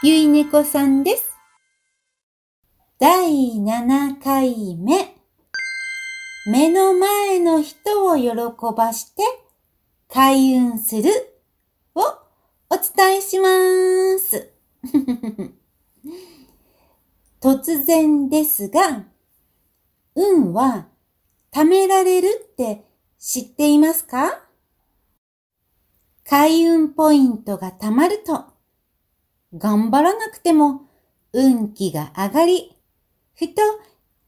ゆいねこさんです。第7回目。目の前の人を喜ばして開運するをお伝えします。突然ですが、運は貯められるって知っていますか？開運ポイントが貯まると、頑張らなくても運気が上がり、ふと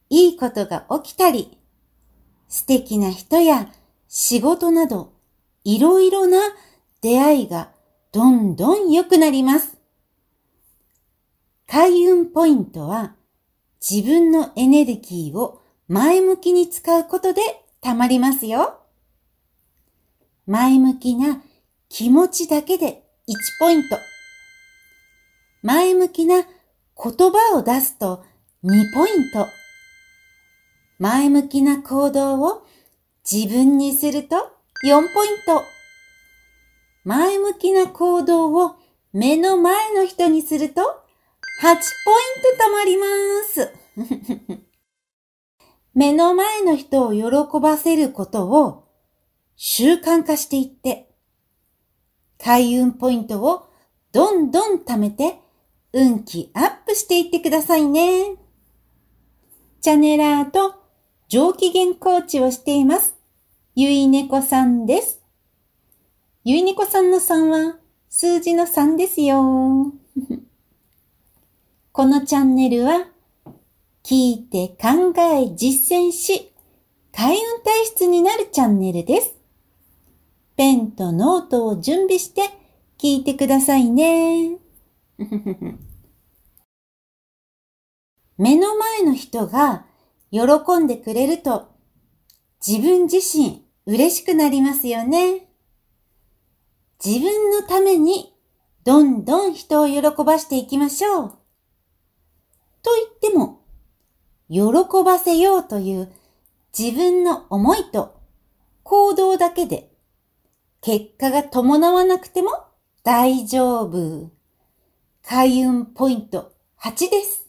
いいことが起きたり、素敵な人や仕事など、いろいろな出会いがどんどん良くなります。開運ポイントは自分のエネルギーを前向きに使うことで溜まりますよ。前向きな気持ちだけで1ポイント。前向きな言葉を出すと2ポイント。前向きな行動を自分にすると4ポイント。前向きな行動を目の前の人にすると8ポイント貯まります。目の前の人を喜ばせることを習慣化していって、開運ポイントをどんどん貯めて運気アップしていってくださいね。チャネラーと上機嫌コーチをしています。ゆいねこさんです。ゆいねこさんの3は数字の3ですよ。このチャンネルは聞いて考え実践し開運体質になるチャンネルです。ペンとノートを準備して聞いてくださいね。目の前の人が喜んでくれると自分自身嬉しくなりますよね。自分のためにどんどん人を喜ばしていきましょう。と言っても、喜ばせようという自分の思いと行動だけで結果が伴わなくても大丈夫。開運ポイント8です。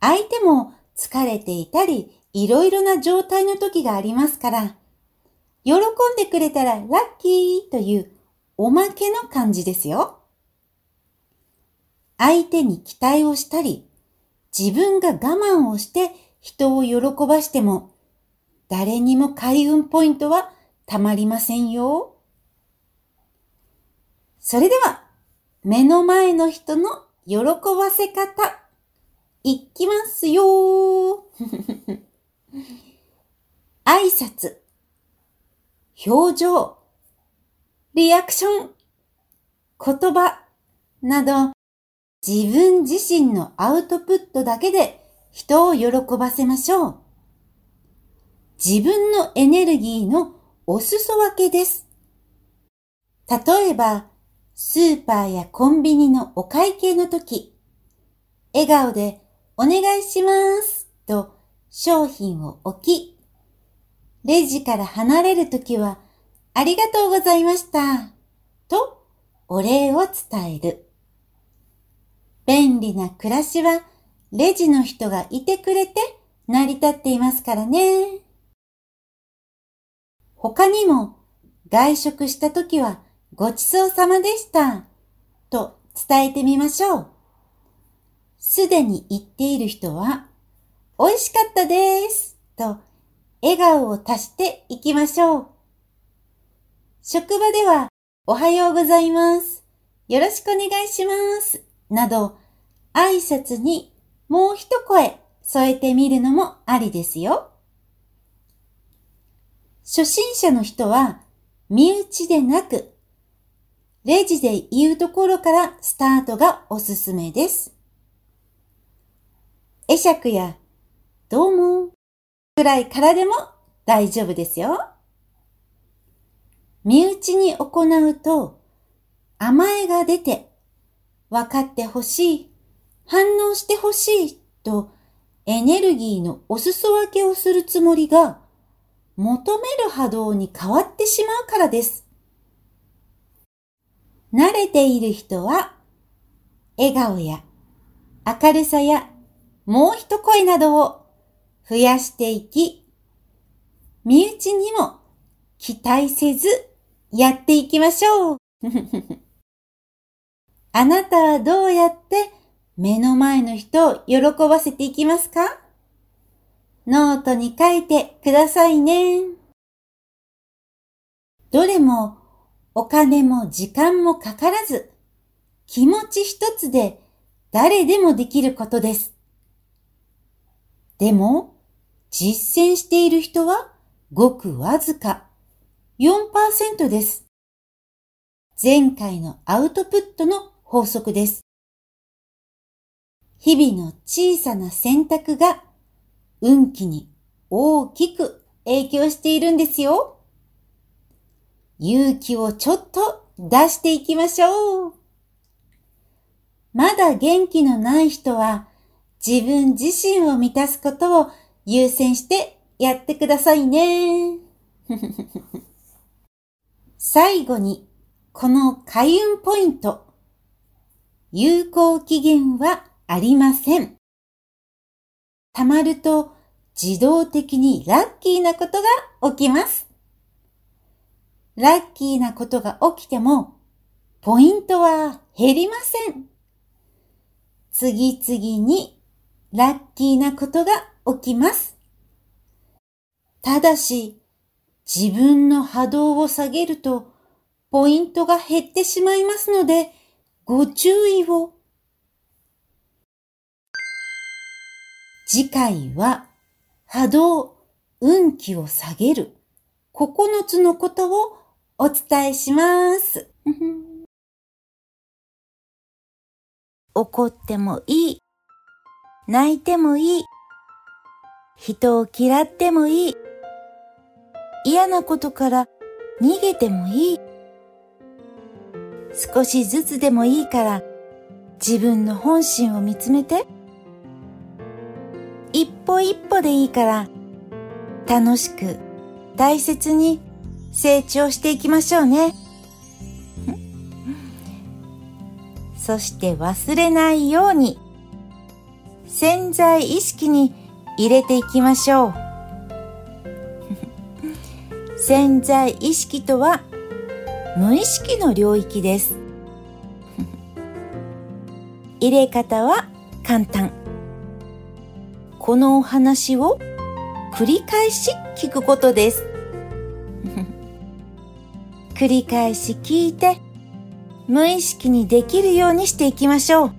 相手も疲れていたり、いろいろな状態の時がありますから、喜んでくれたらラッキーというおまけの感じですよ。相手に期待をしたり、自分が我慢をして人を喜ばしても、誰にも開運ポイントはたまりませんよ。それでは、目の前の人の喜ばせ方、いきますよ 挨拶、表情、リアクション、言葉。など、自分自身のアウトプットだけで人を喜ばせましょう。自分のエネルギーのお裾分けです。例えば、スーパーやコンビニのお会計の時、笑顔でお願いしますと商品を置き、レジから離れる時はありがとうございましたとお礼を伝える。便利な暮らしはレジの人がいてくれて成り立っていますからね。他にも、外食した時はごちそうさまでしたと伝えてみましょう。すでに言っている人は、美味しかったですと笑顔を足していきましょう。職場では、おはようございます。よろしくお願いします。など、挨拶にもう一声添えてみるのもありですよ。初心者の人は、身内でなく、レジで言うところからスタートがおすすめです。会釈や、どうも、くらいからでも大丈夫ですよ。身内に行うと、甘えが出て、分かってほしい、反応してほしいと、エネルギーのお裾分けをするつもりが、求める波動に変わってしまうからです。慣れている人は笑顔や明るさやもう一声などを増やしていき、身内にも期待せずやっていきましょう。あなたはどうやって目の前の人を喜ばせていきますか？ノートに書いてくださいね。どれもお金も時間もかからず、気持ち一つで誰でもできることです。でも、実践している人はごくわずか4%です。前回のアウトプットの法則です。日々の小さな選択が運気に大きく影響しているんですよ。勇気をちょっと出していきましょう。まだ元気のない人は自分自身を満たすことを優先してやってくださいね。最後に、この開運ポイント。有効期限はありません。溜まると自動的にラッキーなことが起きます。ラッキーなことが起きても、ポイントは減りません。次々にラッキーなことが起きます。ただし、自分の波動を下げると、ポイントが減ってしまいますので、ご注意を。次回は、波動、運気を下げる、9つのことをお伝えします。怒ってもいい。泣いてもいい。人を嫌ってもいい。嫌なことから逃げてもいい。少しずつでもいいから自分の本心を見つめて。一歩一歩でいいから楽しく大切に成長していきましょうね。そして忘れないように潜在意識に入れていきましょう。潜在意識とは無意識の領域です。入れ方は簡単。このお話を繰り返し聞くことです。繰り返し聞いて無意識にできるようにしていきましょう。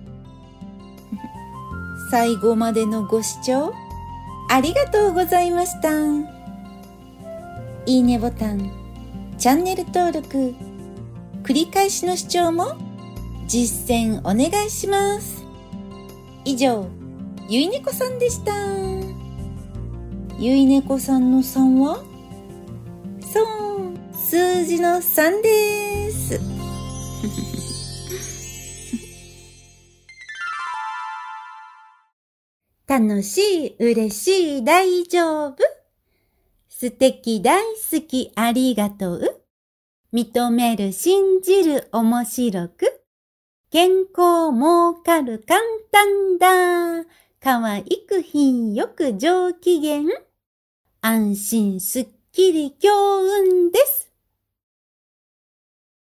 最後までのご視聴ありがとうございました。いいねボタン、チャンネル登録、繰り返しの視聴も実践お願いします。以上、ゆいねこさんでした。ゆいねこさんの3はそう、数字の3です。楽しい、嬉しい、大丈夫素敵大好きありがとう。認める信じる面白く。健康儲かる簡単だ。可愛く品よく上機嫌。安心すっきり強運です。